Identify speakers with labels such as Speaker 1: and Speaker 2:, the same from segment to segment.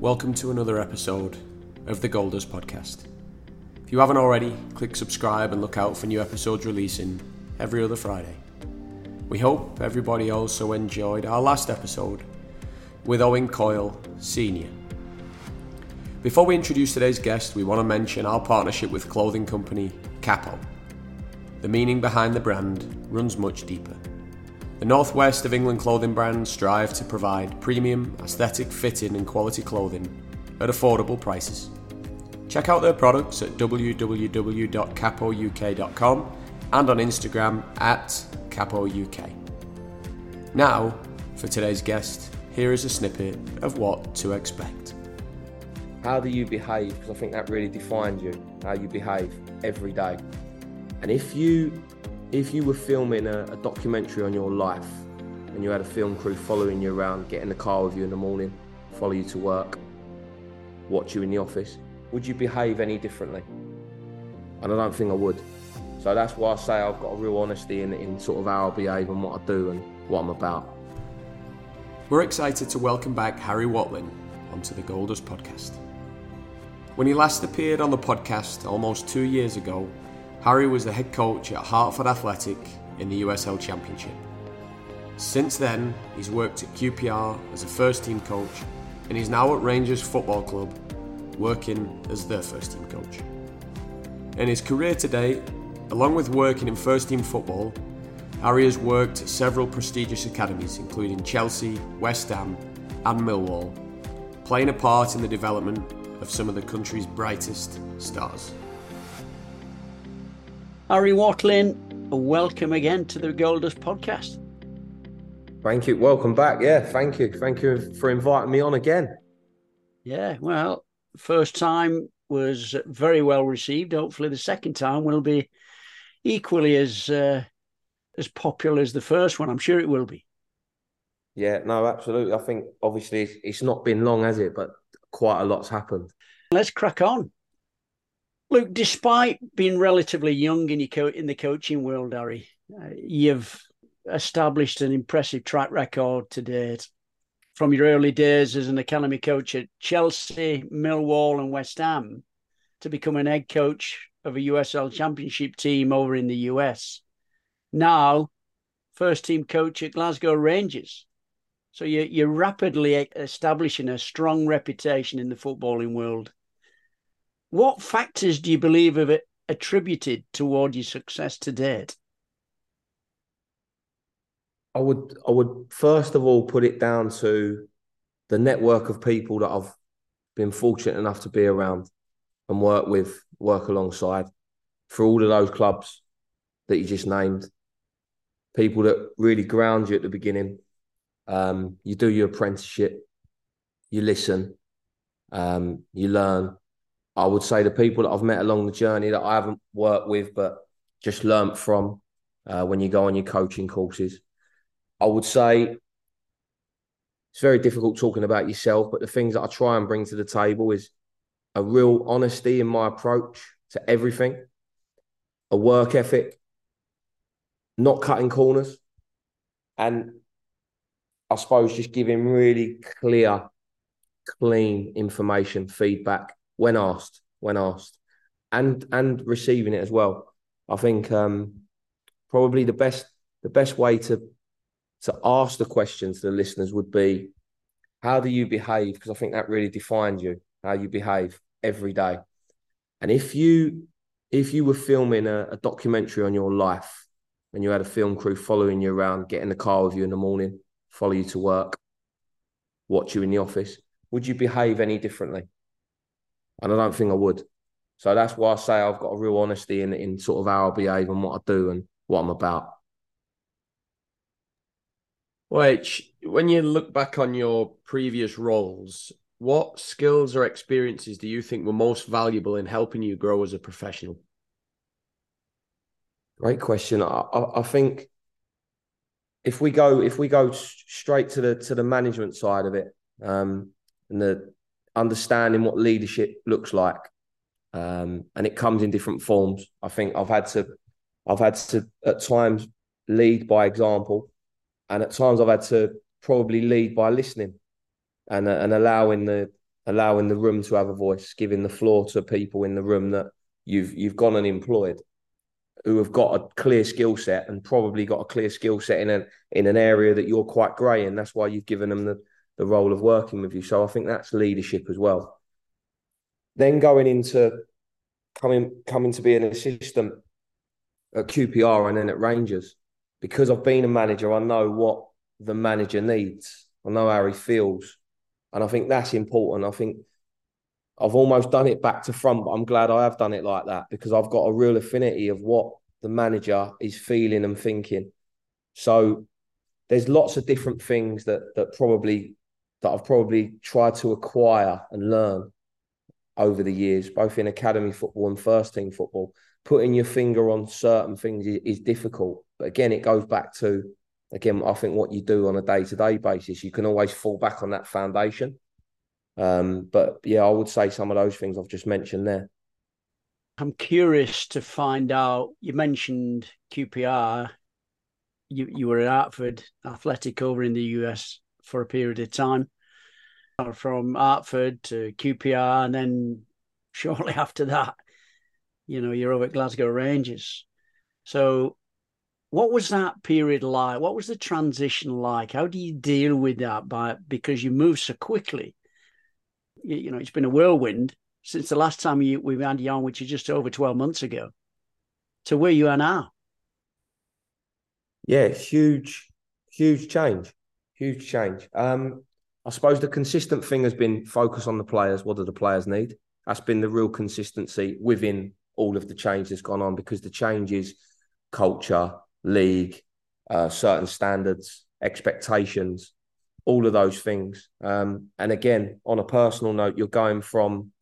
Speaker 1: Welcome to another episode of the Golders Podcast. If you haven't already, click subscribe and look out for new episodes releasing every other Friday. We hope everybody also enjoyed our last episode with Owen Coyle Sr. Before we introduce today's guest, we want to mention our partnership with clothing company Capo. The meaning behind the brand runs much deeper. The Northwest of England clothing brands strive to provide premium, aesthetic, fitting, and quality clothing at affordable prices. Check out their products at www.capouk.com and on Instagram at capouk. Now, for today's guest, here is a snippet of what to expect.
Speaker 2: How do you behave? Because I think that really defines you, how you behave every day. And if you if you were filming a, a, documentary on your life and you had a film crew following you around, get in the car with you in the morning, follow you to work, watch you in the office, would you behave any differently? And I don't think I would. So that's why I say I've got a real honesty in, in sort of how I behave and what I do and what I'm about.
Speaker 1: We're excited to welcome back Harry Watling onto the Golders podcast. When he last appeared on the podcast almost two years ago, Harry was the head coach at Hartford Athletic in the USL Championship. Since then, he's worked at QPR as a first team coach and he's now at Rangers Football Club working as their first team coach. In his career today, along with working in first team football, Harry has worked at several prestigious academies including Chelsea, West Ham, and Millwall, playing a part in the development of some of the country's brightest stars.
Speaker 3: Harry Watling, welcome again to the Golders podcast.
Speaker 2: Thank you. Welcome back. Yeah, thank you. Thank you for inviting me on again.
Speaker 3: Yeah, well, first time was very well received. Hopefully, the second time will be equally as uh, as popular as the first one. I'm sure it will be.
Speaker 2: Yeah, no, absolutely. I think obviously it's not been long, has it? But quite a lot's happened.
Speaker 3: Let's crack on. Look, despite being relatively young in co- in the coaching world, Harry, uh, you've established an impressive track record to date. From your early days as an academy coach at Chelsea, Millwall, and West Ham, to become an head coach of a USL Championship team over in the US. Now, first team coach at Glasgow Rangers. So you're, you're rapidly establishing a strong reputation in the footballing world. What factors do you believe have attributed toward your success to date?
Speaker 2: I would I would first of all put it down to the network of people that I've been fortunate enough to be around and work with, work alongside for all of those clubs that you just named. People that really ground you at the beginning. Um, you do your apprenticeship, you listen, um, you learn, I would say the people that I've met along the journey that I haven't worked with, but just learnt from uh, when you go on your coaching courses. I would say it's very difficult talking about yourself, but the things that I try and bring to the table is a real honesty in my approach to everything, a work ethic, not cutting corners, and I suppose just giving really clear, clean information, feedback when asked, when asked, and and receiving it as well. I think um, probably the best the best way to to ask the question to the listeners would be, how do you behave? Because I think that really defines you, how you behave every day. And if you if you were filming a, a documentary on your life and you had a film crew following you around, get in the car with you in the morning, follow you to work, watch you in the office, would you behave any differently? And I don't think I would. So that's why I say I've got a real honesty in in sort of how I behave and what I do and what I'm about.
Speaker 1: Which, when you look back on your previous roles, what skills or experiences do you think were most valuable in helping you grow as a professional?
Speaker 2: Great question. I, I, I think if we go if we go straight to the to the management side of it, um, and the understanding what leadership looks like, um, and it comes in different forms. I think I've had to, I've had to at times lead by example, and at times I've had to probably lead by listening and and allowing the allowing the room to have a voice, giving the floor to people in the room that you've you've gone and employed who have got a clear skill set and probably got a clear skill set in an in an area that you're quite grey in. That's why you've given them the, the role of working with you. So I think that's leadership as well. Then going into coming coming to be an assistant at QPR and then at Rangers, because I've been a manager, I know what the manager needs. I know how he feels. And I think that's important. I think I've almost done it back to front, but I'm glad I have done it like that because I've got a real affinity of what the manager is feeling and thinking. So there's lots of different things that that probably that I've probably tried to acquire and learn over the years, both in academy football and first team football. Putting your finger on certain things is, is difficult, but again, it goes back to again, I think what you do on a day to day basis. You can always fall back on that foundation um, but yeah, I would say some of those things I've just mentioned there.
Speaker 3: I'm curious to find out. You mentioned QPR. You you were at Hartford Athletic over in the US for a period of time. From Hartford to QPR, and then shortly after that, you know, you're over at Glasgow Rangers. So, what was that period like? What was the transition like? How do you deal with that? By because you move so quickly you know, it's been a whirlwind since the last time you, we had you on, which is just over 12 months ago, to where you are now.
Speaker 2: Yeah, huge, huge change. Huge change. Um, I suppose the consistent thing has been focus on the players. What do the players need? That's been the real consistency within all of the change that's gone on because the changes, culture, league, uh, certain standards, expectations all of those things. Um, and again, on a personal note, you're going from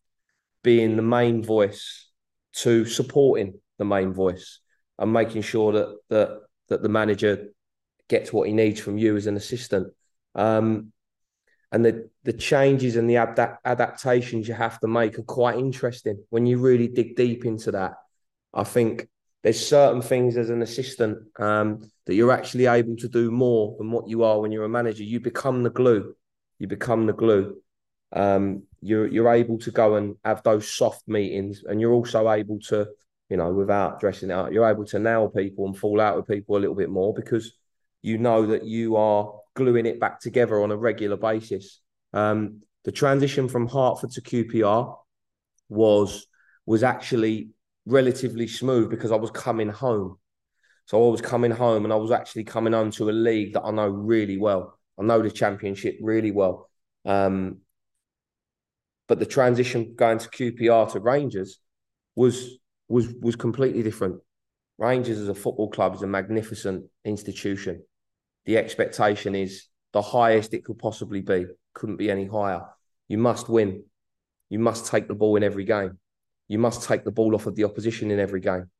Speaker 2: being the main voice to supporting the main voice and making sure that that that the manager gets what he needs from you as an assistant. Um, and the the changes and the adaptations you have to make are quite interesting when you really dig deep into that. I think there's certain things as an assistant um, that you're actually able to do more than what you are when you're a manager. You become the glue. You become the glue. Um, you're you're able to go and have those soft meetings, and you're also able to, you know, without dressing it up, you're able to nail people and fall out with people a little bit more because you know that you are gluing it back together on a regular basis. Um, the transition from Hartford to QPR was was actually relatively smooth because I was coming home. So I was coming home and I was actually coming home to a league that I know really well. I know the championship really well. Um, but the transition going to QPR to Rangers was was was completely different. Rangers as a football club is a magnificent institution. The expectation is the highest it could possibly be. Couldn't be any higher. You must win. You must take the ball in every game. You must take the ball off of the opposition in every game.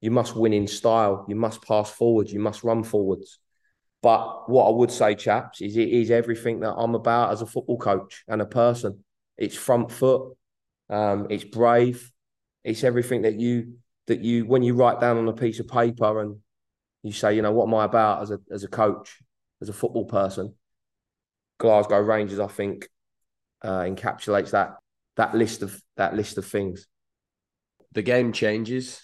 Speaker 2: You must win in style. You must pass forwards. You must run forwards. But what I would say, chaps, is it is everything that I'm about as a football coach and a person. It's front foot. Um, it's brave. It's everything that you that you when you write down on a piece of paper and you say, you know, what am I about as a as a coach, as a football person? Glasgow Rangers, I think, uh, encapsulates that that list of that list of things
Speaker 1: the game changes,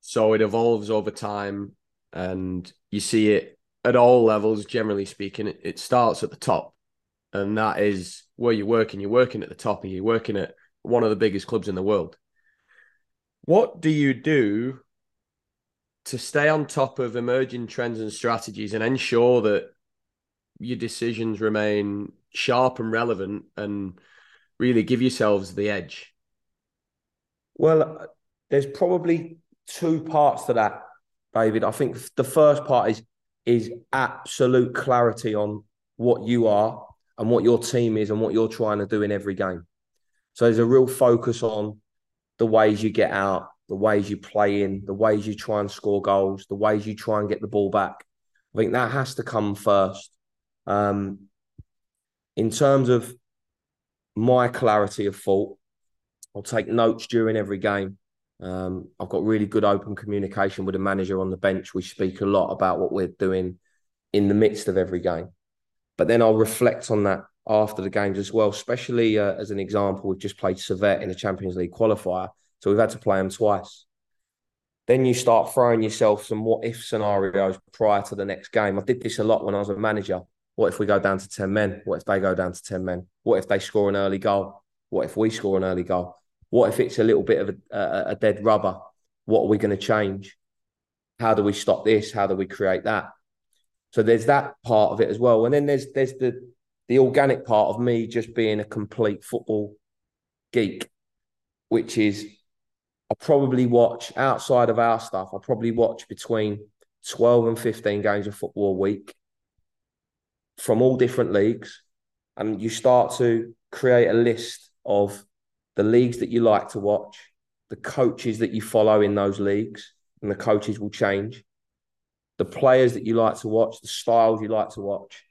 Speaker 1: so it evolves over time, and you see it at all levels. Generally speaking, it, it starts at the top, and that is where you're working. You're working at the top, and you're working at one of the biggest clubs in the world. What do you do to stay on top of emerging trends and strategies and ensure that your decisions remain sharp and relevant and really give yourselves the edge?
Speaker 2: Well, there's probably two parts to that, David. I think the first part is is absolute clarity on what you are and what your team is and what you're trying to do in every game. So there's a real focus on the ways you get out, the ways you play in, the ways you try and score goals, the ways you try and get the ball back. I think that has to come first. Um, in terms of my clarity of thought, I'll take notes during every game. Um, I've got really good open communication with the manager on the bench. We speak a lot about what we're doing in the midst of every game. But then I'll reflect on that after the games as well, especially uh, as an example, we've just played Servette in the Champions League qualifier. So we've had to play them twice. Then you start throwing yourself some what if scenarios prior to the next game. I did this a lot when I was a manager. What if we go down to 10 men? What if they go down to 10 men? What if they score an early goal? What if we score an early goal? What if it's a little bit of a, a, a dead rubber? What are we going to change? How do we stop this? How do we create that? So there's that part of it as well. And then there's there's the the organic part of me just being a complete football geek, which is I probably watch outside of our stuff, I probably watch between 12 and 15 games of football a week from all different leagues. And you start to create a list of the leagues that you like to watch, the coaches that you follow in those leagues, and the coaches will change, the players that you like to watch, the styles you like to watch.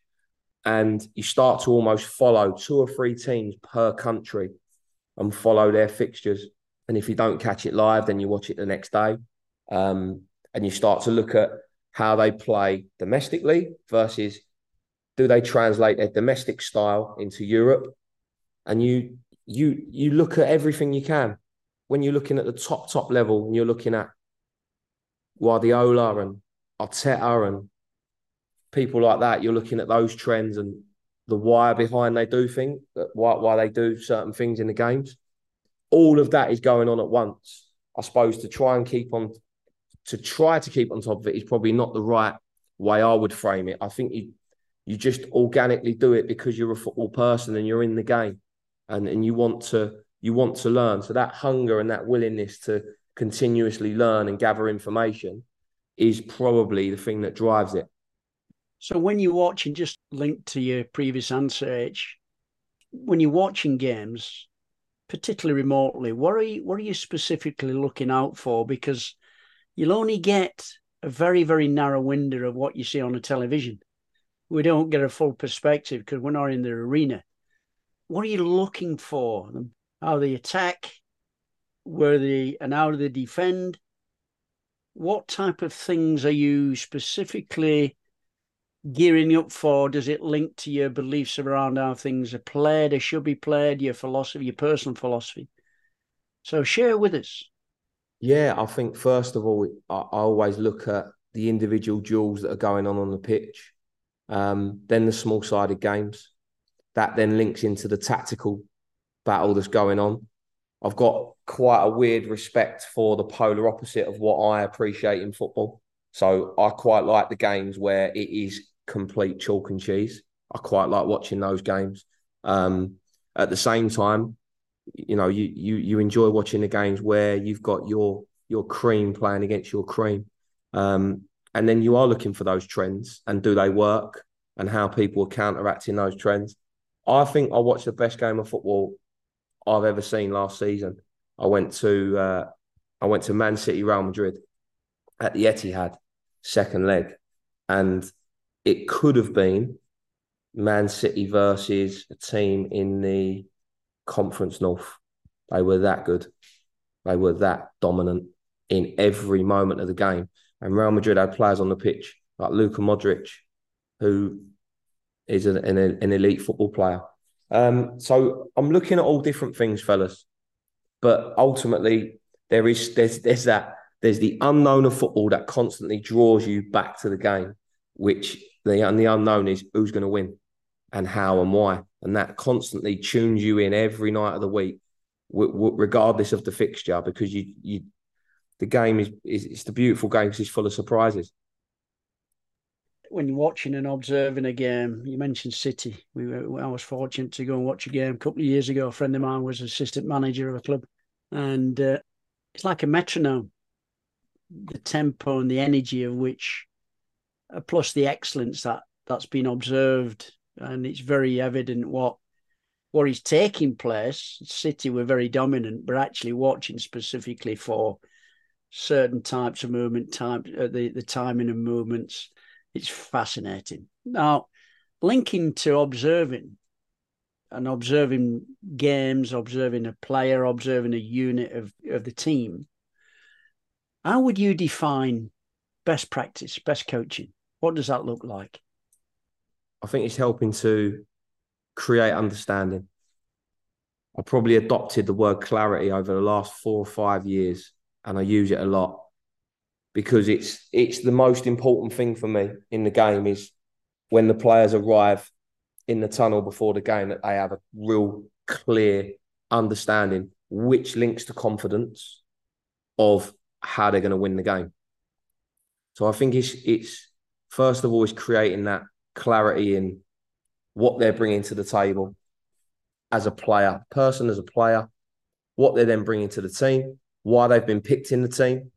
Speaker 2: And you start to almost follow two or three teams per country and follow their fixtures. And if you don't catch it live, then you watch it the next day. Um, and you start to look at how they play domestically versus do they translate their domestic style into Europe? And you you you look at everything you can. When you're looking at the top top level, and you're looking at Guardiola and Arteta and people like that, you're looking at those trends and the why behind they do things, why why they do certain things in the games. All of that is going on at once. I suppose to try and keep on to try to keep on top of it is probably not the right way I would frame it. I think you you just organically do it because you're a football person and you're in the game and, and you want to you want to learn. So that hunger and that willingness to continuously learn and gather information is probably the thing that drives it.
Speaker 3: So when you're watching, just linked to your previous answer, H, when you're watching games, particularly remotely, what are you what are you specifically looking out for? Because you'll only get a very, very narrow window of what you see on a television we don't get a full perspective because we're not in the arena. What are you looking for? How they attack, where they and how do they defend? What type of things are you specifically gearing up for? Does it link to your beliefs around how things are played or should be played, your philosophy, your personal philosophy? So share with us.
Speaker 2: Yeah, I think first of all, I, I always look at the individual duels that are going on on the pitch um, then the small sided games. That then links into the tactical battle that's going on. I've got quite a weird respect for the polar opposite of what I appreciate in football. So I quite like the games where it is complete chalk and cheese. I quite like watching those games. Um, at the same time, you know, you you you enjoy watching the games where you've got your your cream playing against your cream. Um, and then you are looking for those trends and do they work and how people are counteracting those trends. I think I watched the best game of football I've ever seen last season. I went to uh, I went to Man City Real Madrid at the Etihad second leg, and it could have been Man City versus a team in the Conference North. They were that good. They were that dominant in every moment of the game. And Real Madrid had players on the pitch like Luka Modric, who is an, an, an elite football player. Um, so I'm looking at all different things, fellas. But ultimately, there is there's there's that there's the unknown of football that constantly draws you back to the game, which the and the unknown is who's going to win, and how and why, and that constantly tunes you in every night of the week, regardless of the fixture, because you you the game is, is it's the beautiful game because it's full of surprises.
Speaker 3: When you're watching and observing a game, you mentioned City. We were, I was fortunate to go and watch a game a couple of years ago. A friend of mine was assistant manager of a club, and uh, it's like a metronome. The tempo and the energy of which, uh, plus the excellence that that's been observed, and it's very evident what what is taking place. City were very dominant, but actually watching specifically for certain types of movement, time uh, the the timing of movements. It's fascinating. Now, linking to observing and observing games, observing a player, observing a unit of, of the team. How would you define best practice, best coaching? What does that look like?
Speaker 2: I think it's helping to create understanding. I probably adopted the word clarity over the last four or five years, and I use it a lot because it's it's the most important thing for me in the game is when the players arrive in the tunnel before the game that they have a real clear understanding which links to confidence of how they're going to win the game. So I think it's it's first of all is creating that clarity in what they're bringing to the table as a player, person as a player, what they're then bringing to the team, why they've been picked in the team,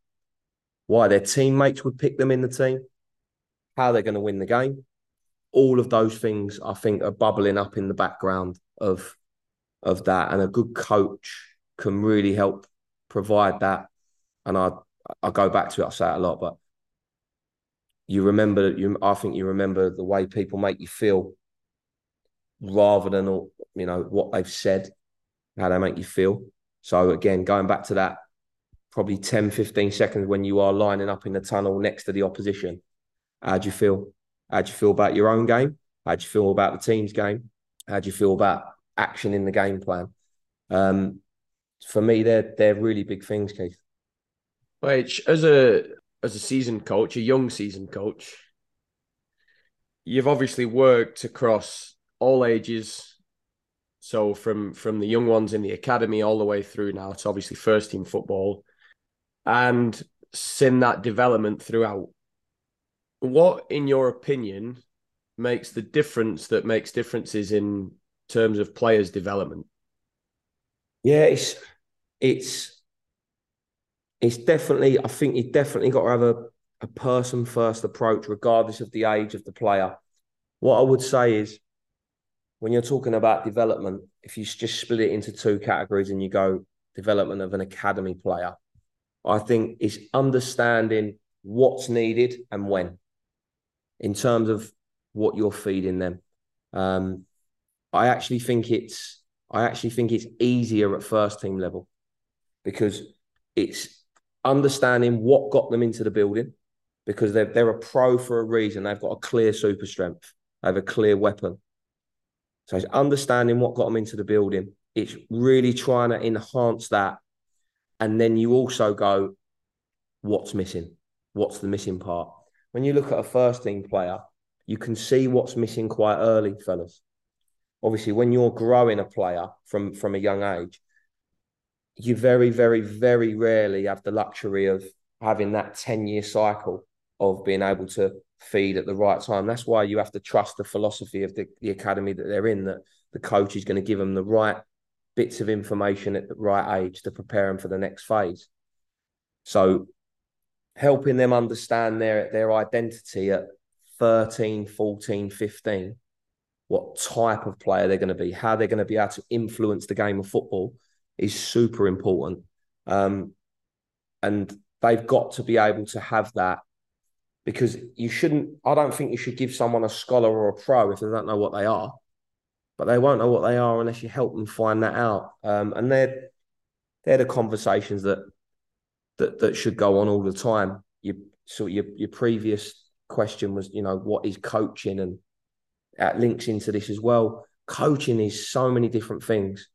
Speaker 2: why their teammates would pick them in the team, how they're going to win the game. All of those things, I think, are bubbling up in the background of of that, and a good coach can really help provide that. And I I go back to it. I say it a lot, but you remember you. I think you remember the way people make you feel rather than you know what they've said, how they make you feel. So again, going back to that, probably 10, 15 seconds when you are lining up in the tunnel next to the opposition. How do you feel? How do you feel about your own game? How do you feel about the team's game? How do you feel about action in the game plan? Um, for me, they're they're really big things, Keith.
Speaker 1: Which, as a as a seasoned coach, a young seasoned coach, you've obviously worked across all ages. So from from the young ones in the academy all the way through now to obviously first team football, and seen that development throughout. What, in your opinion, makes the difference that makes differences in terms of players' development?
Speaker 2: Yeah, it's it's it's definitely. I think you definitely got to have a a person first approach, regardless of the age of the player. What I would say is when you're talking about development, if you just split it into two categories and you go development of an academy player, I think it's understanding what's needed and when in terms of what you're feeding them. Um, I actually think it's I actually think it's easier at first team level because it's understanding what got them into the building because they're they're a pro for a reason. They've got a clear super strength. They have a clear weapon. So it's understanding what got them into the building. It's really trying to enhance that. And then you also go, what's missing? What's the missing part? When you look at a first team player, you can see what's missing quite early, fellas. Obviously, when you're growing a player from, from a young age, you very, very, very rarely have the luxury of having that 10 year cycle of being able to feed at the right time. That's why you have to trust the philosophy of the, the academy that they're in, that the coach is going to give them the right bits of information at the right age to prepare them for the next phase. So helping them understand their their identity at 13, 14, 15, what type of player they're going to be, how they're going to be able to influence the game of football is super important. Um, and they've got to be able to have that because you shouldn't. I don't think you should give someone a scholar or a pro if they don't know what they are, but they won't know what they are unless you help them find that out. Um, and they're they're the conversations that that that should go on all the time. You so your your previous question was, you know, what is coaching, and that links into this as well. Coaching is so many different things.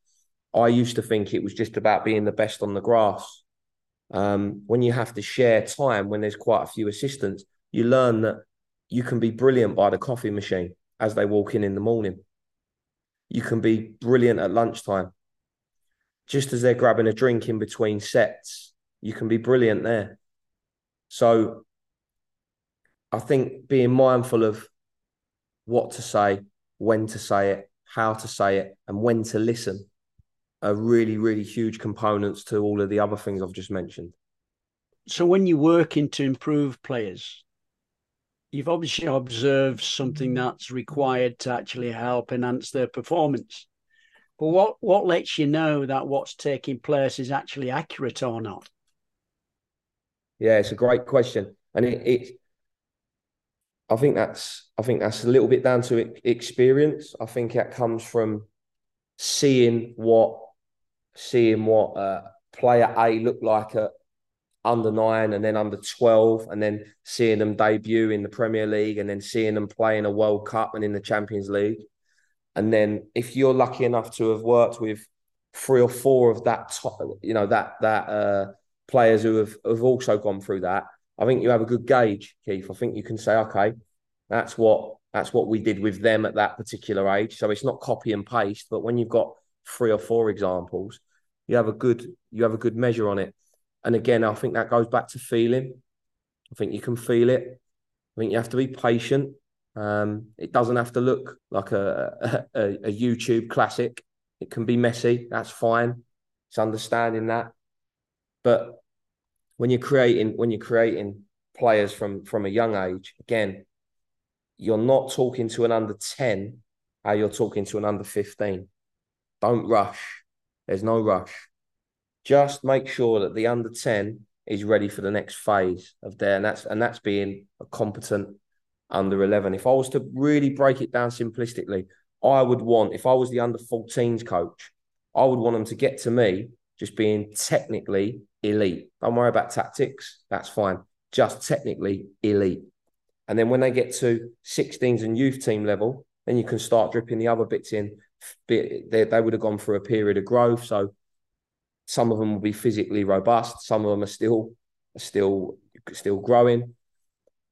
Speaker 2: I used to think it was just about being the best on the grass. Um, when you have to share time, when there's quite a few assistants, you learn that you can be brilliant by the coffee machine as they walk in in the morning. You can be brilliant at lunchtime. Just as they're grabbing a drink in between sets, you can be brilliant there. So I think being mindful of what to say, when to say it, how to say it, and when to listen are really, really huge components to all of the other things I've just mentioned.
Speaker 3: So when you're working to improve players, you've obviously observed something that's required to actually help enhance their performance. But what, what lets you know that what's taking place is actually accurate or not?
Speaker 2: Yeah, it's a great question, and it, it I think that's I think that's a little bit down to experience. I think that comes from seeing what seeing what uh, player A looked like at under nine and then under 12 and then seeing them debut in the Premier League and then seeing them play in a World Cup and in the Champions League. And then if you're lucky enough to have worked with three or four of that top, you know, that that uh, players who have, have also gone through that, I think you have a good gauge, Keith. I think you can say, okay, that's what that's what we did with them at that particular age. So it's not copy and paste, but when you've got three or four examples, you have a good you have a good measure on it. And again, I think that goes back to feeling. I think you can feel it. I think you have to be patient. Um, it doesn't have to look like a, a, a YouTube classic. It can be messy. That's fine. It's understanding that. But when you're creating when you're creating players from from a young age, again, you're not talking to an under 10 how you're talking to an under 15. Don't rush. There's no rush. Just make sure that the under 10 is ready for the next phase of there. And that's and that's being a competent under 11. If I was to really break it down simplistically, I would want, if I was the under 14s coach, I would want them to get to me just being technically elite. Don't worry about tactics. That's fine. Just technically elite. And then when they get to 16s and youth team level, then you can start dripping the other bits in. They, they would have gone through a period of growth. So some of them will be physically robust. Some of them are still still still growing.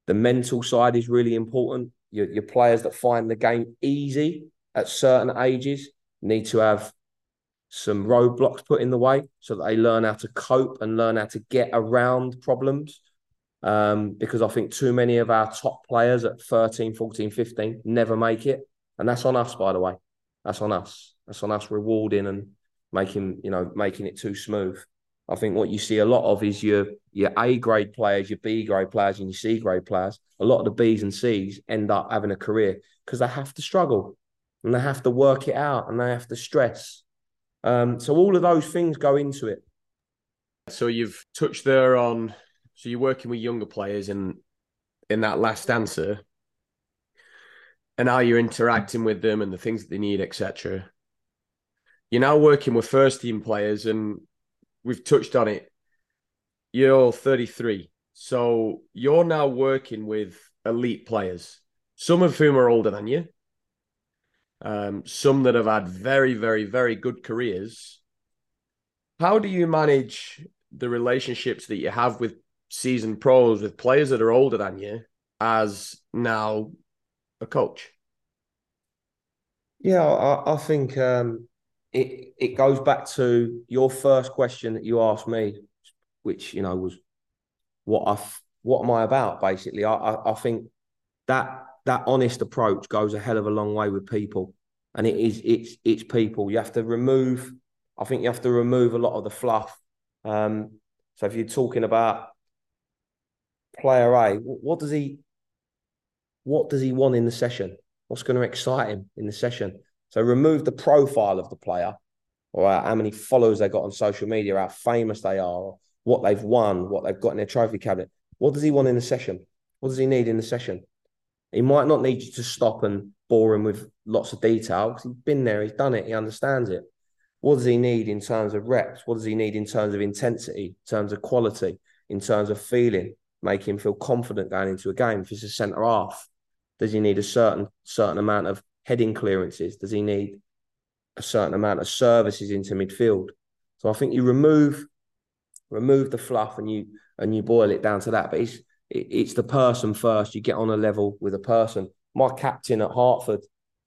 Speaker 2: The mental side is really important. Your, your players that find the game easy at certain ages need to have some roadblocks put in the way so that they learn how to cope and learn how to get around problems. Um, because I think too many of our top players at 13, 14, 15 never make it. And that's on us, by the way. That's on us. That's on us rewarding and making, you know, making it too smooth. I think what you see a lot of is your your A grade players, your B grade players, and your C grade players. A lot of the Bs and Cs end up having a career because they have to struggle and they have to work it out and they have to stress. Um, so all of those things go into it.
Speaker 1: So you've touched there on so you're working with younger players in in that last answer, and how you're interacting with them and the things that they need, etc. You're now working with first team players, and we've touched on it. You're 33, so you're now working with elite players, some of whom are older than you, um, some that have had very, very, very good careers. How do you manage the relationships that you have with seasoned pros with players that are older than you as now a coach?
Speaker 2: Yeah, I, I think um, it it goes back to your first question that you asked me, which you know was what I what am I about basically. I, I, I think that that honest approach goes a hell of a long way with people, and it is it's it's people. You have to remove. I think you have to remove a lot of the fluff. Um, so if you're talking about player A, what does he what does he want in the session? What's going to excite him in the session? So remove the profile of the player, or how many followers they got on social media, how famous they are, what they've won, what they've got in their trophy cabinet. What does he want in the session? What does he need in the session? He might not need you to stop and bore him with lots of detail because he's been there, he's done it, he understands it. What does he need in terms of reps? What does he need in terms of intensity, in terms of quality, in terms of feeling? make him feel confident going into a game. If he's a centre half, does he need a certain certain amount of heading clearances? Does he need a certain amount of services into midfield? So I think you remove remove the fluff and you and you boil it down to that. But it's it, it's the person first. You get on a level with a person. My captain at Hartford,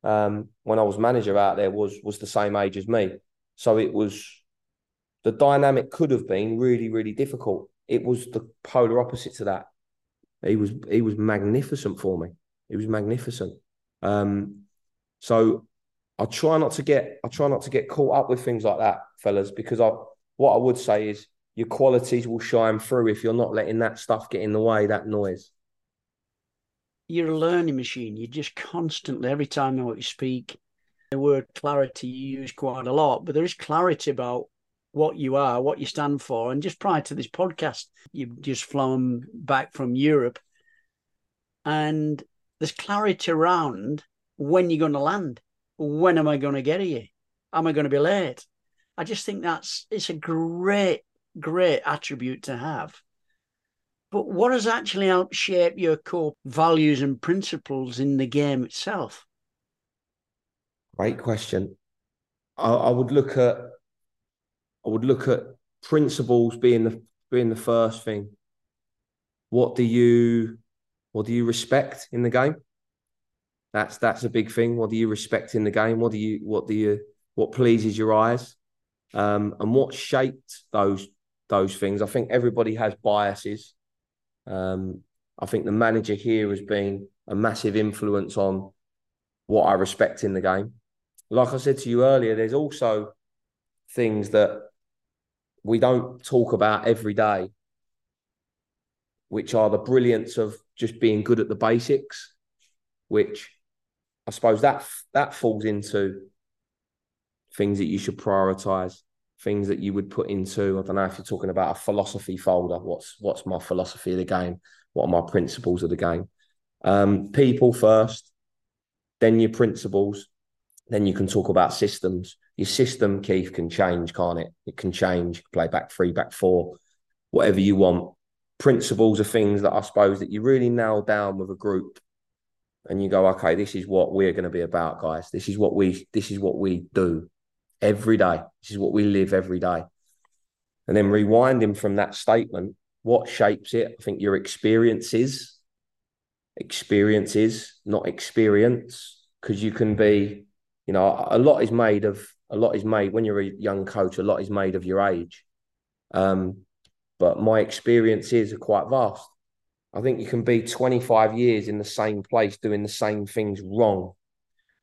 Speaker 2: um, when I was manager out there, was was the same age as me. So it was the dynamic could have been really really difficult it was the polar opposite to that. He was he was magnificent for me. He was magnificent. Um, so I try not to get I try not to get caught up with things like that, fellas, because I what I would say is your qualities will shine through if you're not letting that stuff get in the way, that noise.
Speaker 3: You're a learning machine. You just constantly, every time you speak, the word clarity you use quite a lot, but there is clarity about what you are, what you stand for. And just prior to this podcast, you've just flown back from Europe. And there's clarity around when you're going to land. When am I going to get here? Am I going to be late? I just think that's it's a great, great attribute to have. But what has actually helped shape your core values and principles in the game itself?
Speaker 2: Great question. I, I would look at I would look at principles being the being the first thing. What do you what do you respect in the game? That's that's a big thing. What do you respect in the game? What do you what do you what pleases your eyes? Um, and what shaped those those things? I think everybody has biases. Um, I think the manager here has been a massive influence on what I respect in the game. Like I said to you earlier, there's also things that we don't talk about every day, which are the brilliance of just being good at the basics, which I suppose that that falls into things that you should prioritize, things that you would put into. I don't know if you're talking about a philosophy folder. What's what's my philosophy of the game? What are my principles of the game? Um, people first, then your principles, then you can talk about systems. Your system, Keith, can change, can't it? It can change. Play back three, back four, whatever you want. Principles are things that I suppose that you really nail down with a group, and you go, okay, this is what we're going to be about, guys. This is what we this is what we do every day. This is what we live every day. And then rewinding from that statement, what shapes it? I think your experiences, experiences, not experience, because you can be you know, a lot is made of a lot is made when you're a young coach. A lot is made of your age, um, but my experiences are quite vast. I think you can be 25 years in the same place doing the same things wrong,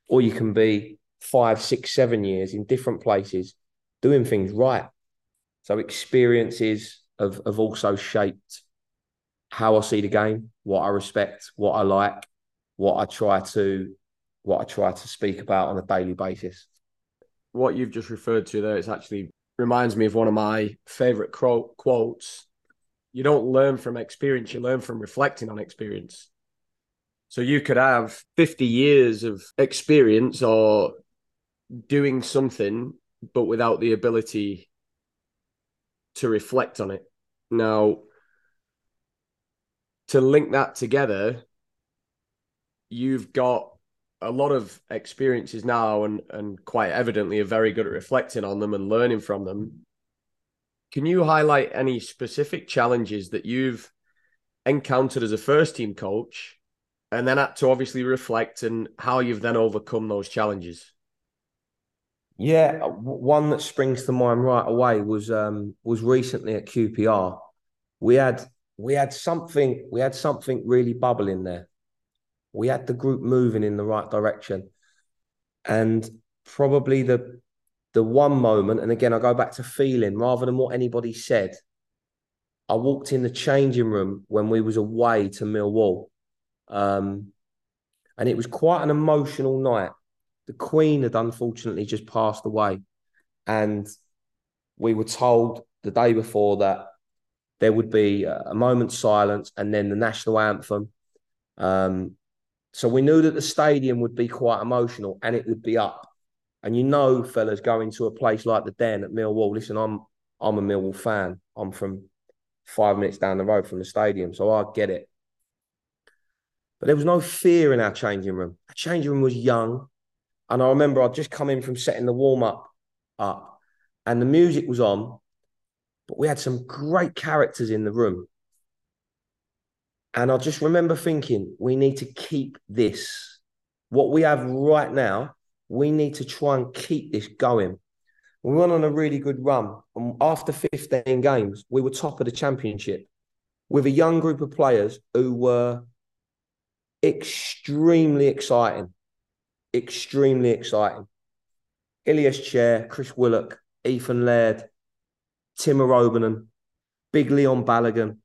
Speaker 2: or you can be five, six, seven years in different places doing things right. So experiences have, have also shaped how I see the game, what I respect, what I like, what I try to what I try to speak about on a daily basis.
Speaker 1: What you've just referred to there, it's actually reminds me of one of my favorite quote, quotes. You don't learn from experience, you learn from reflecting on experience. So you could have 50 years of experience or doing something, but without the ability to reflect on it. Now, to link that together, you've got a lot of experiences now and and quite evidently are very good at reflecting on them and learning from them. Can you highlight any specific challenges that you've encountered as a first team coach and then had to obviously reflect and how you've then overcome those challenges?
Speaker 2: Yeah, one that springs to mind right away was um was recently at QPR. We had we had something we had something really bubbling there we had the group moving in the right direction. And probably the the one moment, and again, I go back to feeling rather than what anybody said. I walked in the changing room when we was away to Millwall. Um, and it was quite an emotional night. The Queen had unfortunately just passed away. And we were told the day before that there would be a moment's silence and then the national anthem. Um, so we knew that the stadium would be quite emotional and it would be up. And you know, fellas, going to a place like the Den at Millwall. Listen, I'm I'm a Millwall fan. I'm from five minutes down the road from the stadium, so I get it. But there was no fear in our changing room. Our changing room was young, and I remember I'd just come in from setting the warm up up, and the music was on, but we had some great characters in the room. And I just remember thinking, we need to keep this. What we have right now, we need to try and keep this going. We went on a really good run. And after 15 games, we were top of the championship with a young group of players who were extremely exciting. Extremely exciting. Ilias Chair, Chris Willock, Ethan Laird, Tim Iroegbunam, Big Leon Balogun,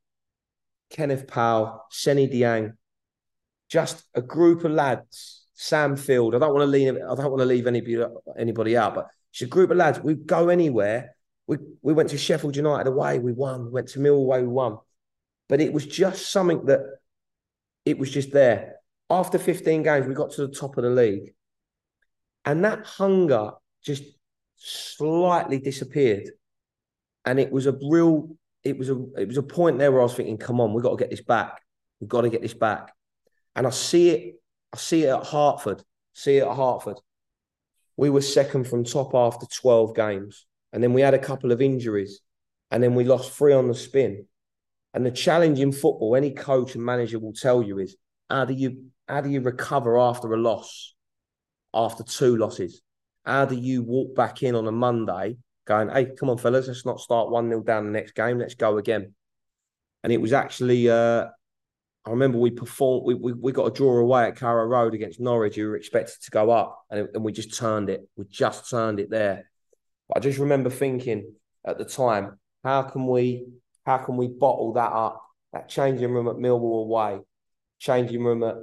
Speaker 2: Kenneth Paal, Seny Dieng, just a group of lads. Sam Field. I don't want to leave. I don't want to leave anybody anybody out, but it's a group of lads. We go anywhere. We we went to Sheffield United away. We won. We went to Mill away. We won. But it was just something that it was just there. After 15 games, we got to the top of the league, and that hunger just slightly disappeared. And it was a real it was a it was a point there where I was thinking, come on, we've got to get this back. We've got to get this back. And I see it, I see it at Hartford. See it at Hartford. We were second from top after 12 games. And then we had a couple of injuries. And then we lost three on the spin. And the challenge in football, any coach and manager will tell you is how do you how do you recover after a loss, after two losses? How do you walk back in on a Monday going, hey, come on, fellas, let's not start 1 0 down the next game. Let's go again. And it was actually, uh, I remember we performed, we, we, we got a draw away at Carrow Road against Norwich, who were expected to go up, and, and we just turned it. We just turned it there. But I just remember thinking at the time, how can we how can we bottle that up? That changing room at Millwall away, changing room at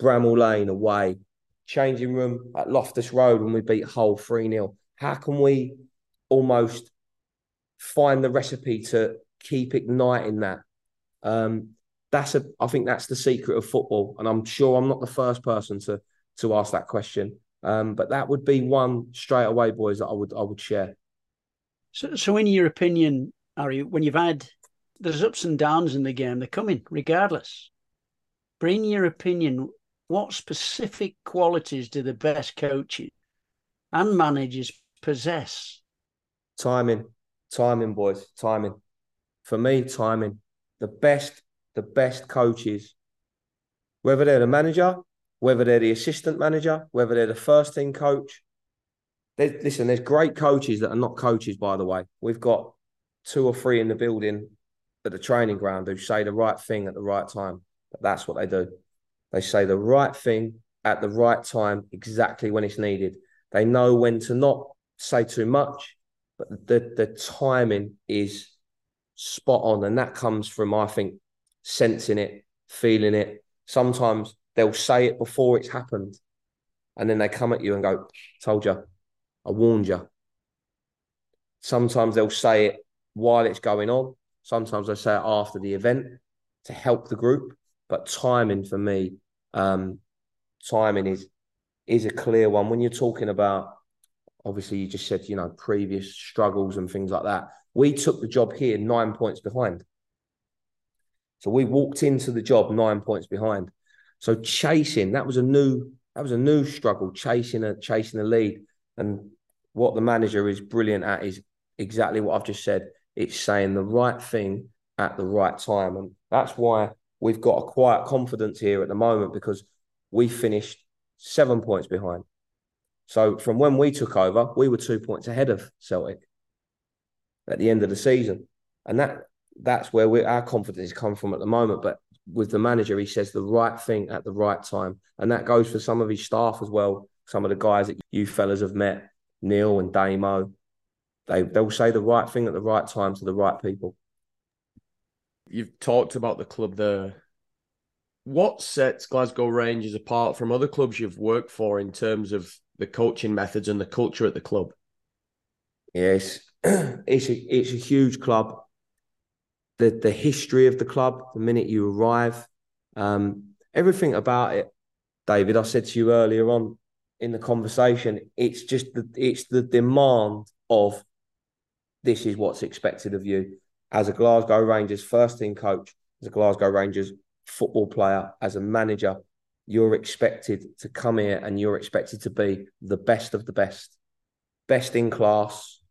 Speaker 2: Bramall Lane away, changing room at Loftus Road when we beat Hull 3 0. How can we almost find the recipe to keep igniting that. Um, that's a. I think that's the secret of football, and I'm sure I'm not the first person to to ask that question. Um, but that would be one straight away, boys, that I would I would share.
Speaker 3: So, so in your opinion, Harry, when you've had there's ups and downs in the game, they're coming regardless. But in your opinion, what specific qualities do the best coaches and managers possess
Speaker 2: Timing, timing, boys, timing. For me, timing. The best, the best coaches, whether they're the manager, whether they're the assistant manager, whether they're the first team coach. Listen, there's great coaches that are not coaches, by the way. We've got two or three in the building at the training ground who say the right thing at the right time. But that's what they do. They say the right thing at the right time, exactly when it's needed. They know when to not say too much but the the timing is spot on, and that comes from I think sensing it, feeling it. Sometimes they'll say it before it's happened, and then they come at you and go, "Told you, I warned you." Sometimes they'll say it while it's going on. Sometimes they say it after the event to help the group. But timing for me, um, timing is is a clear one when you're talking about obviously you just said, you know, previous struggles and things like that. We took the job here nine points behind. So we walked into the job nine points behind. So chasing, that was a new, that was a new struggle, chasing a chasing a lead. And what the manager is brilliant at is exactly what I've just said. It's saying the right thing at the right time. And that's why we've got a quiet confidence here at the moment because we finished seven points behind. So from when we took over, we were two points ahead of Celtic at the end of the season, and that that's where we our confidence come from at the moment. But with the manager, he says the right thing at the right time, and that goes for some of his staff as well. Some of the guys that you fellas have met, Neil and Damo, they they'll say the right thing at the right time to the right people.
Speaker 1: You've talked about the club there. What sets Glasgow Rangers apart from other clubs you've worked for in terms of the coaching methods and the culture at the club?
Speaker 2: Yes, it's a it's a huge club. The the history of the club, the minute you arrive, um, everything about it, David. I said to you earlier on in the conversation, it's just the it's the demand of this is what's expected of you as a Glasgow Rangers first team coach, as a Glasgow Rangers football player, as a manager, you're expected to come here and you're expected to be the best of the best, best in class,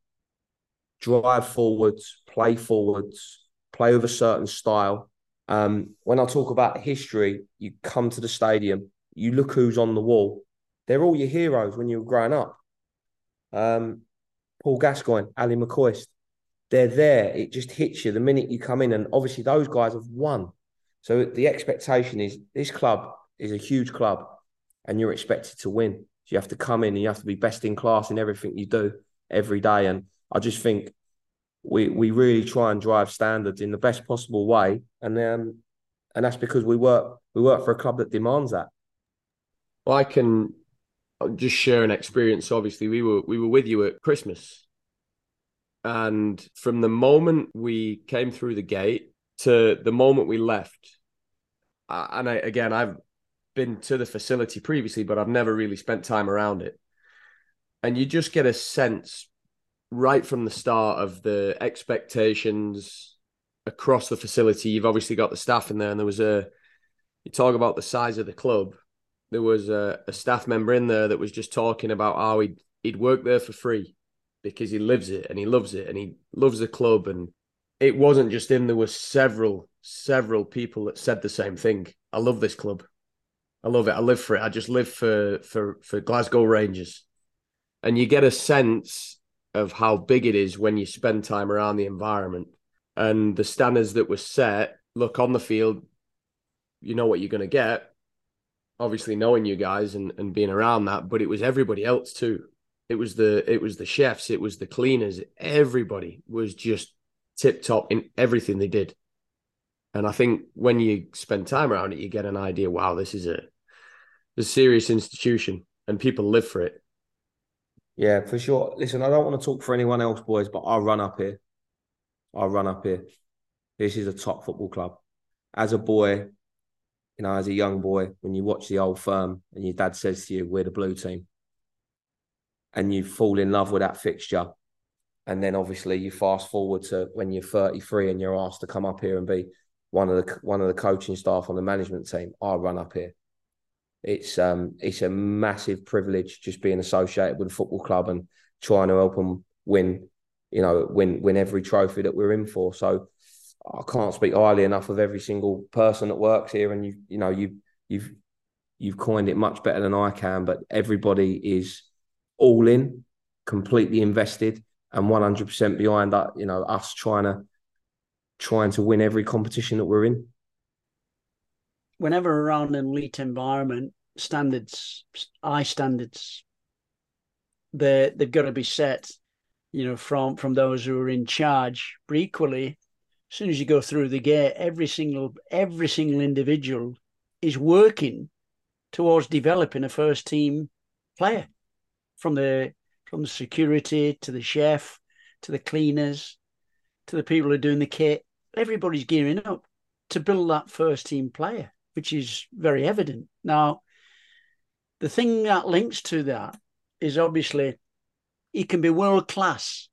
Speaker 2: drive forwards, play forwards, play with a certain style. Um, when I talk about history, you come to the stadium, you look who's on the wall. They're all your heroes when you were growing up. Um, Paul Gascoigne, Ally McCoist, they're there. It just hits you the minute you come in. And obviously, those guys have won. So the expectation is this club is a huge club and you're expected to win. So you have to come in and you have to be best in class in everything you do every day. And I just think we we really try and drive standards in the best possible way. And then and that's because we work we work for a club that demands that.
Speaker 1: Well, I can just share an experience. Obviously, we were we were with you at Christmas. And from the moment we came through the gate to the moment we left, and I, again, I've been to the facility previously, but I've never really spent time around it. And you just get a sense right from the start of the expectations, across the facility. You've obviously got the staff in there, and there was a. You talk about the size of the club. There was a, a staff member in there that was just talking about how he'd he'd work there for free because he lives it and he loves it and he loves the club and it wasn't just him. There were several several people that said the same thing. I love this club. I love it. I live for it. I just live for for for Glasgow Rangers, and you get a sense of how big it is when you spend time around the environment and the standards that were set. Look on the field, you know what you're going to get. Obviously, knowing you guys and, and being around that, but it was everybody else too. It was the it was the chefs, it was the cleaners. Everybody was just tip top in everything they did. And I think when you spend time around it, you get an idea. Wow, this is a a serious institution, and people live for it.
Speaker 2: Yeah, for sure. Listen, I don't want to talk for anyone else, boys, but I'll run up here. I'll run up here. This is a top football club. As a boy, you know, as a young boy, when you watch the old firm and your dad says to you, We're the blue team, and you fall in love with that fixture. And then obviously you fast forward to when you're 33 and you're asked to come up here and be one of the one of the coaching staff on the management team. I'll run up here. It's um it's a massive privilege just being associated with a football club and trying to help them win, you know, win win every trophy that we're in for. So I can't speak highly enough of every single person that works here, and you you know you you've you've coined it much better than I can. But everybody is all in, completely invested, and one hundred percent behind that. You know us trying to trying to win every competition that we're in.
Speaker 3: Whenever around an elite environment, standards, high standards, they they've got to be set, you know, from from those who are in charge. But equally, as soon as you go through the gate, every single every single individual is working towards developing a first team player, from the from the security to the chef to the cleaners to the people who are doing the kit. Everybody's gearing up to build that first team player, which is very evident. Now, the thing that links to that is obviously he can be world class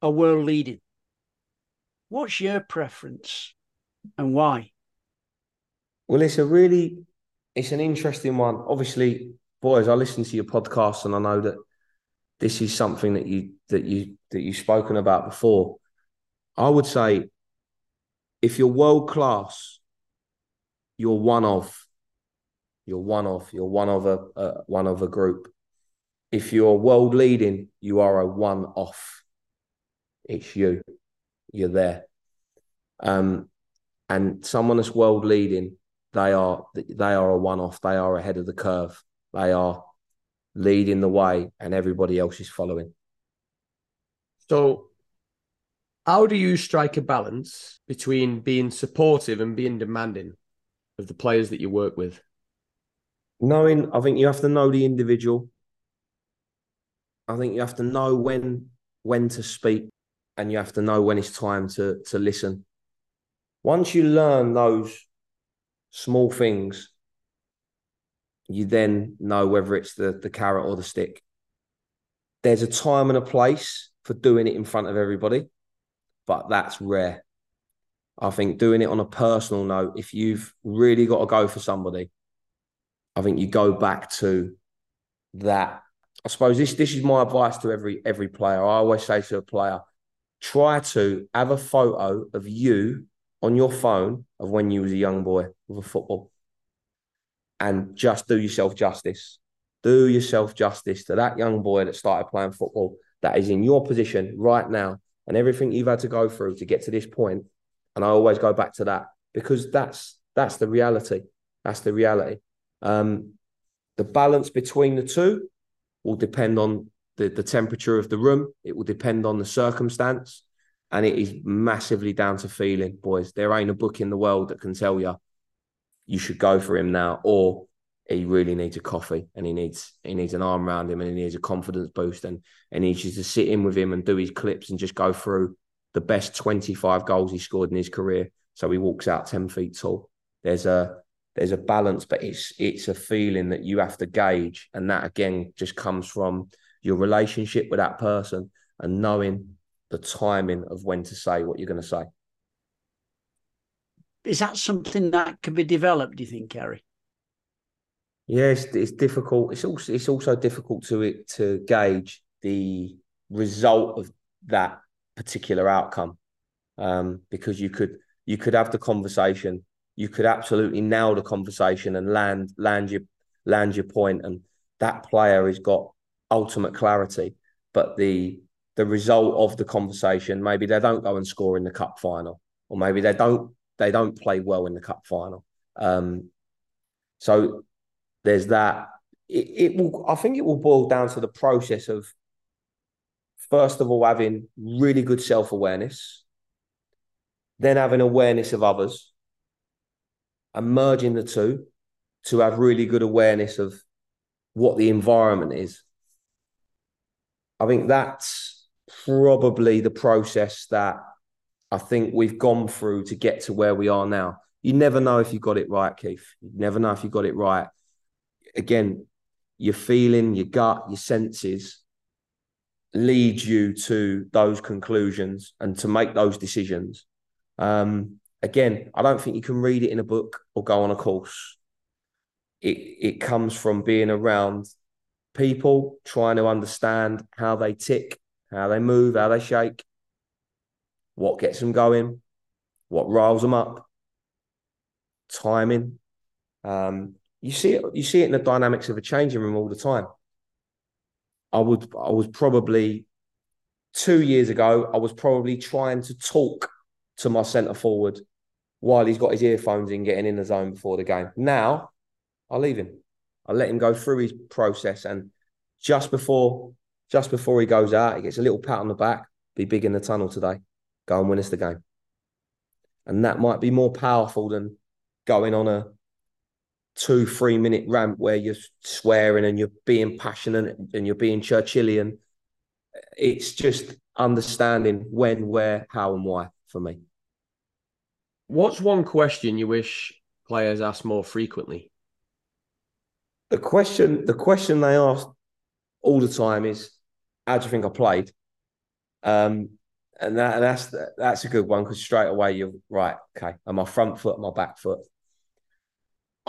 Speaker 3: or world leading. What's your preference and why?
Speaker 2: Well, it's a really, it's an interesting one. Obviously, boys, I listen to your podcast and I know that this is something that you that you that you've spoken about before. I would say if you're world class, you're one of. You're one of. You're one of a, one of a group. If you're world leading, you are a one off. It's you. You're there. Um, and someone that's world leading, they are they are a one off. They are ahead of the curve. They are leading the way, and everybody else is following.
Speaker 1: So how do you strike a balance between being supportive and being demanding of the players that you work with?
Speaker 2: Knowing, I think you have to know the individual. I think you have to know when when to speak, and you have to know when it's time to to listen. Once you learn those small things, you then know whether it's the the carrot or the stick. There's a time and a place for doing it in front of everybody but that's rare. I think doing it on a personal note, if you've really got to go for somebody, I think you go back to that. I suppose this this is my advice to every every player. I always say to a player, try to have a photo of you on your phone of when you was a young boy with a football. And just do yourself justice. Do yourself justice to that young boy that started playing football that is in your position right now and everything you've had to go through to get to this point. And I always go back to that because that's that's the reality. That's the reality. Um, the balance between the two will depend on the, the temperature of the room. It will depend on the circumstance. And it is massively down to feeling, boys. There ain't a book in the world that can tell you you should go for him now, or he really needs a coffee and he needs he needs an arm around him and he needs a confidence boost and, and he needs to sit in with him and do his clips and just go through the best 25 goals he scored in his career. So he walks out 10 feet tall. There's a there's a balance, but it's it's a feeling that you have to gauge. And that again just comes from your relationship with that person and knowing the timing of when to say what you're going to say.
Speaker 3: is that something that can be developed? Do you think, Harry?
Speaker 2: Yes, yeah, it's, it's, difficult. It's also it's also difficult to it to gauge the result of that particular outcome um, because you could you could have the conversation, you could absolutely nail the conversation and land land your land your point, and that player has got ultimate clarity. But the the result of the conversation, maybe they don't go and score in the cup final, or maybe they don't they don't play well in the cup final. Um, so there's that. It, it will. I think it will boil down to the process of first of all having really good self awareness, then having awareness of others, and merging the two to have really good awareness of what the environment is. I think that's probably the process that I think we've gone through to get to where we are now. You never know if you got it right, Keith. You never know if you got it right. Again, your feeling, your gut, your senses lead you to those conclusions and to make those decisions. Um, again, I don't think you can read it in a book or go on a course. It it comes from being around people, trying to understand how they tick, how they move, how they shake, what gets them going, what riles them up, timing. Um, you see it. You see it in the dynamics of a changing room all the time. I would. I was probably two years ago. I was probably trying to talk to my centre forward while he's got his earphones in, getting in the zone before the game. Now, I leave him. I let him go through his process, and just before, just before he goes out, he gets a little pat on the back. Be big in the tunnel today. Go and win us the game. And that might be more powerful than going on a two, three minute rant where you're swearing and you're being passionate and you're being Churchillian. It's just understanding when, where, how, and why for me.
Speaker 1: What's one question you wish players ask more frequently?
Speaker 2: The question, the question they ask all the time is, "How do you think I played?" Um, and that and that's that's a good one because straight away you're right. Okay, am my front foot, my back foot?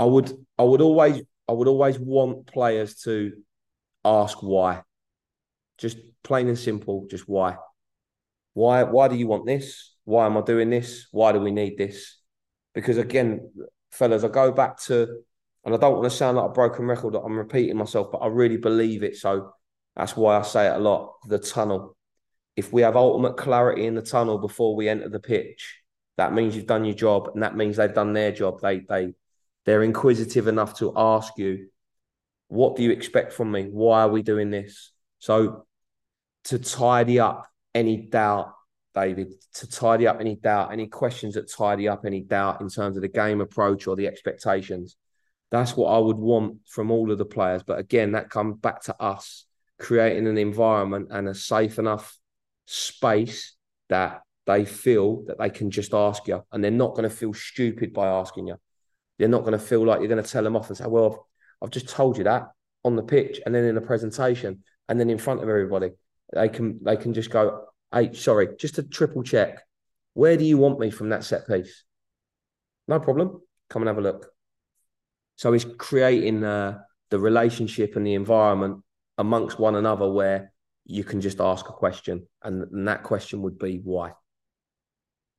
Speaker 2: I would I would always I would always want players to ask why. Just plain and simple, just why. Why why do you want this? Why am I doing this? Why do we need this? Because again, fellas, I go back to and I don't want to sound like a broken record that I'm repeating myself, but I really believe it. So that's why I say it a lot. The tunnel. If we have ultimate clarity in the tunnel before we enter the pitch, that means you've done your job, and that means they've done their job. They they they're inquisitive enough to ask you, what do you expect from me? Why are we doing this? So to tidy up any doubt, David, to tidy up any doubt, any questions that tidy up any doubt in terms of the game approach or the expectations. That's what I would want from all of the players. But again, that comes back to us creating an environment and a safe enough space that they feel that they can just ask you and they're not going to feel stupid by asking you. You're not going to feel like you're going to tell them off and say, well, I've, I've just told you that on the pitch and then in a presentation and then in front of everybody. They can they can just go, hey, sorry, just a triple check. Where do you want me from that set piece? No problem. Come and have a look. So it's creating uh, the relationship and the environment amongst one another where you can just ask a question, and, and that question would be why.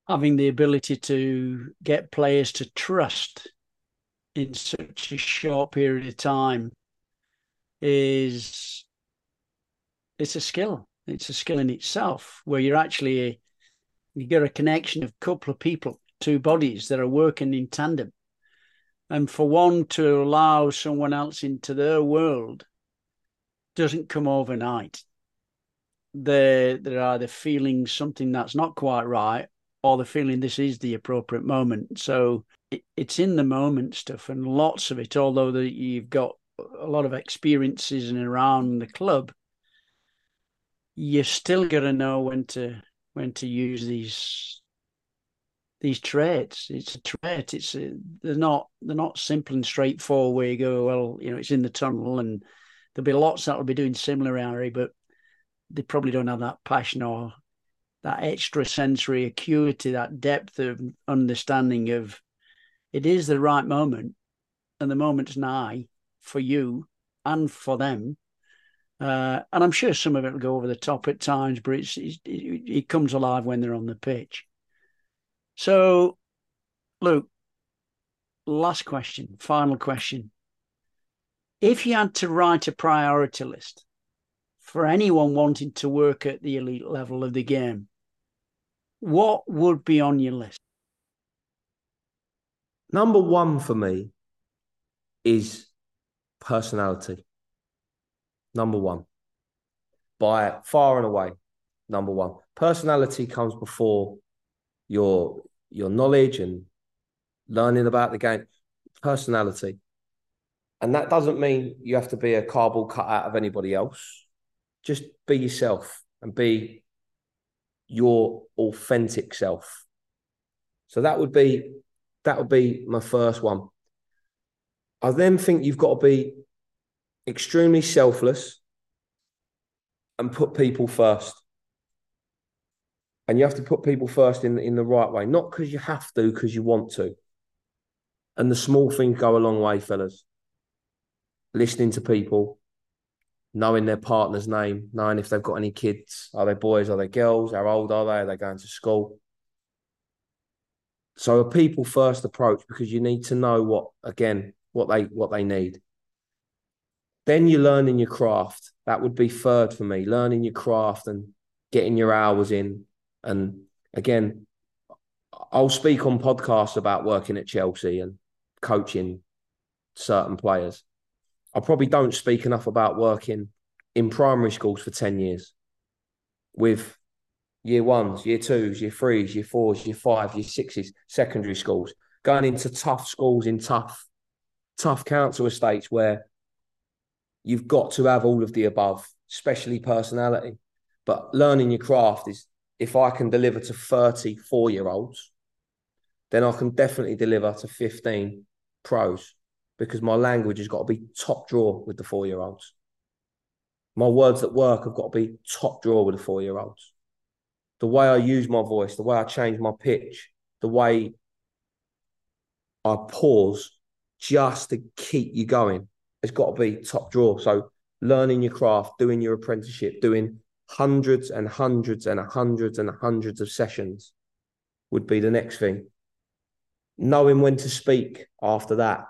Speaker 3: Having the ability to get players to trust in such a short period of time is it's a skill. It's a skill in itself where you're actually you get a connection of a couple of people, two bodies that are working in tandem. And for one to allow someone else into their world doesn't come overnight. They're, they're either feeling something that's not quite right or they're feeling this is the appropriate moment. So it, it's in the moment stuff and lots of it, although you've got a lot of experiences and around the club, you're still gonna know when to when to use these these traits. It's a trait. It's a, they're not they're not simple and straightforward. Where you go, well, you know, it's in the tunnel, and there'll be lots that will be doing similar, Harry, but they probably don't have that passion or that extra sensory acuity, that depth of understanding of it is the right moment and the moment's nigh for you and for them. Uh, and I'm sure some of it will go over the top at times, but it's, it, it comes alive when they're on the pitch. So, Luke, last question, final question. If you had to write a priority list for anyone wanting to work at the elite level of the game, what would be on your list?
Speaker 2: Number one for me is personality. Number one. By far and away, number one. Personality comes before your your knowledge and learning about the game. Personality. And that doesn't mean you have to be a cardboard cut out of anybody else. Just be yourself and be your authentic self. So that would be that would be my first one. I then think you've got to be extremely selfless and put people first. And you have to put people first in, in the right way, not because you have to, because you want to. And the small things go a long way, fellas. Listening to people, knowing their partner's name, knowing if they've got any kids. Are they boys? Are they girls? How old are they? Are they going to school? So a people first approach because you need to know what again what they what they need. Then you learn in your craft. That would be third for me. Learning your craft and getting your hours in. And again, I'll speak on podcasts about working at Chelsea and coaching certain players. I probably don't speak enough about working in primary schools for 10 years with year ones, year twos, year threes, year fours, year five, year sixes, secondary schools, going into tough schools in tough, tough council estates where you've got to have all of the above, especially personality. But learning your craft is if I can deliver to 34 year olds, then I can definitely deliver to 15 pros because my language has got to be top draw with the four year olds. My words at work have got to be top draw with the four year olds the way I use my voice, the way I change my pitch, the way I pause just to keep you going. It's got to be top draw. So learning your craft, doing your apprenticeship, doing hundreds and hundreds and hundreds and hundreds of sessions would be the next thing. Knowing when to speak after that,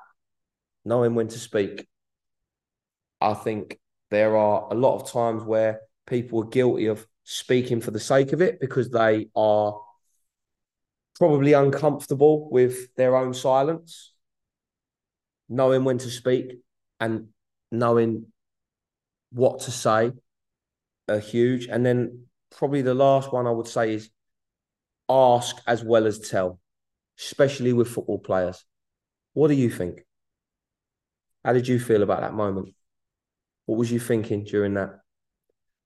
Speaker 2: knowing when to speak. I think there are a lot of times where people are guilty of speaking for the sake of it because they are probably uncomfortable with their own silence, knowing when to speak and knowing what to say are huge. And then probably the last one I would say is ask as well as tell, especially with football players. What do you think? How did you feel about that moment? What was you thinking during that?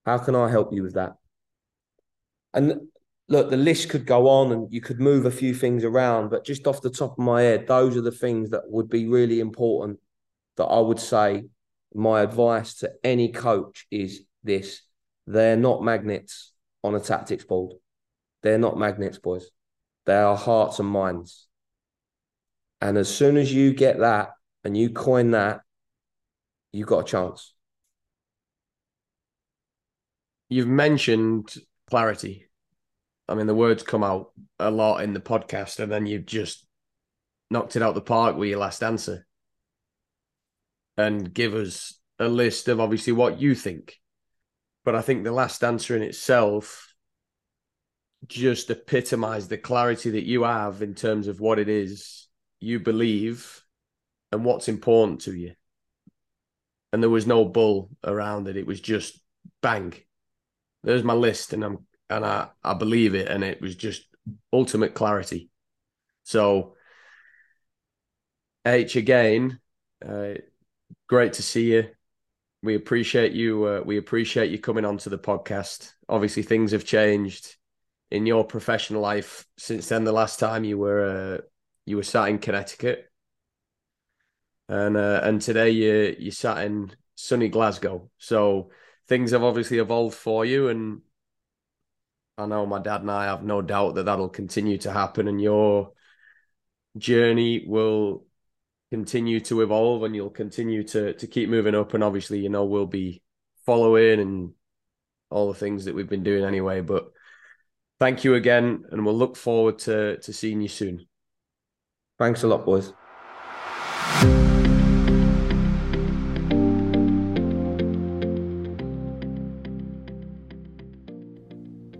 Speaker 2: How can I help you with that? And look, the list could go on and you could move a few things around, but just off the top of my head, those are the things that would be really important that I would say my advice to any coach is this they're not magnets on a tactics board. They're not magnets, boys. They are hearts and minds. And as soon as you get that and you coin that, you've got a chance.
Speaker 1: You've mentioned clarity I mean, the words come out a lot in the podcast, and then you've just knocked it out the park with your last answer. And give us a list of obviously what you think. But I think the last answer in itself just epitomized the clarity that you have in terms of what it is you believe and what's important to you. And there was no bull around it. It was just bang. There's my list, and I'm and I, I believe it. And it was just ultimate clarity. So, H again, uh, great to see you. We appreciate you. Uh, we appreciate you coming onto the podcast. Obviously, things have changed in your professional life since then. The last time you were uh, you were sat in Connecticut, and uh, and today you you sat in sunny Glasgow. So things have obviously evolved for you, and I know my dad and I have no doubt that that'll continue to happen, and your journey will continue to evolve, and you'll continue to to keep moving up. And obviously, you know, we'll be following and all the things that we've been doing anyway. But thank you again, and we'll look forward to to seeing you soon.
Speaker 2: Thanks a lot, boys.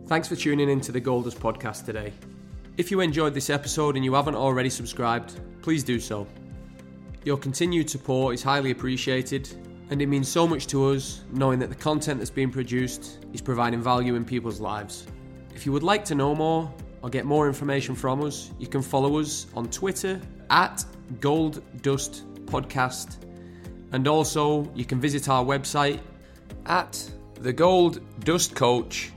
Speaker 1: Thanks for tuning in to the Gold Dust podcast today. If you enjoyed this episode and you haven't already subscribed, please do so. Your continued support is highly appreciated, and it means so much to us knowing that the content that's being produced is providing value in people's lives. If you would like to know more or get more information from us, you can follow us on Twitter at Gold Dust Podcast, and also you can visit our website at thegolddustcoach.com.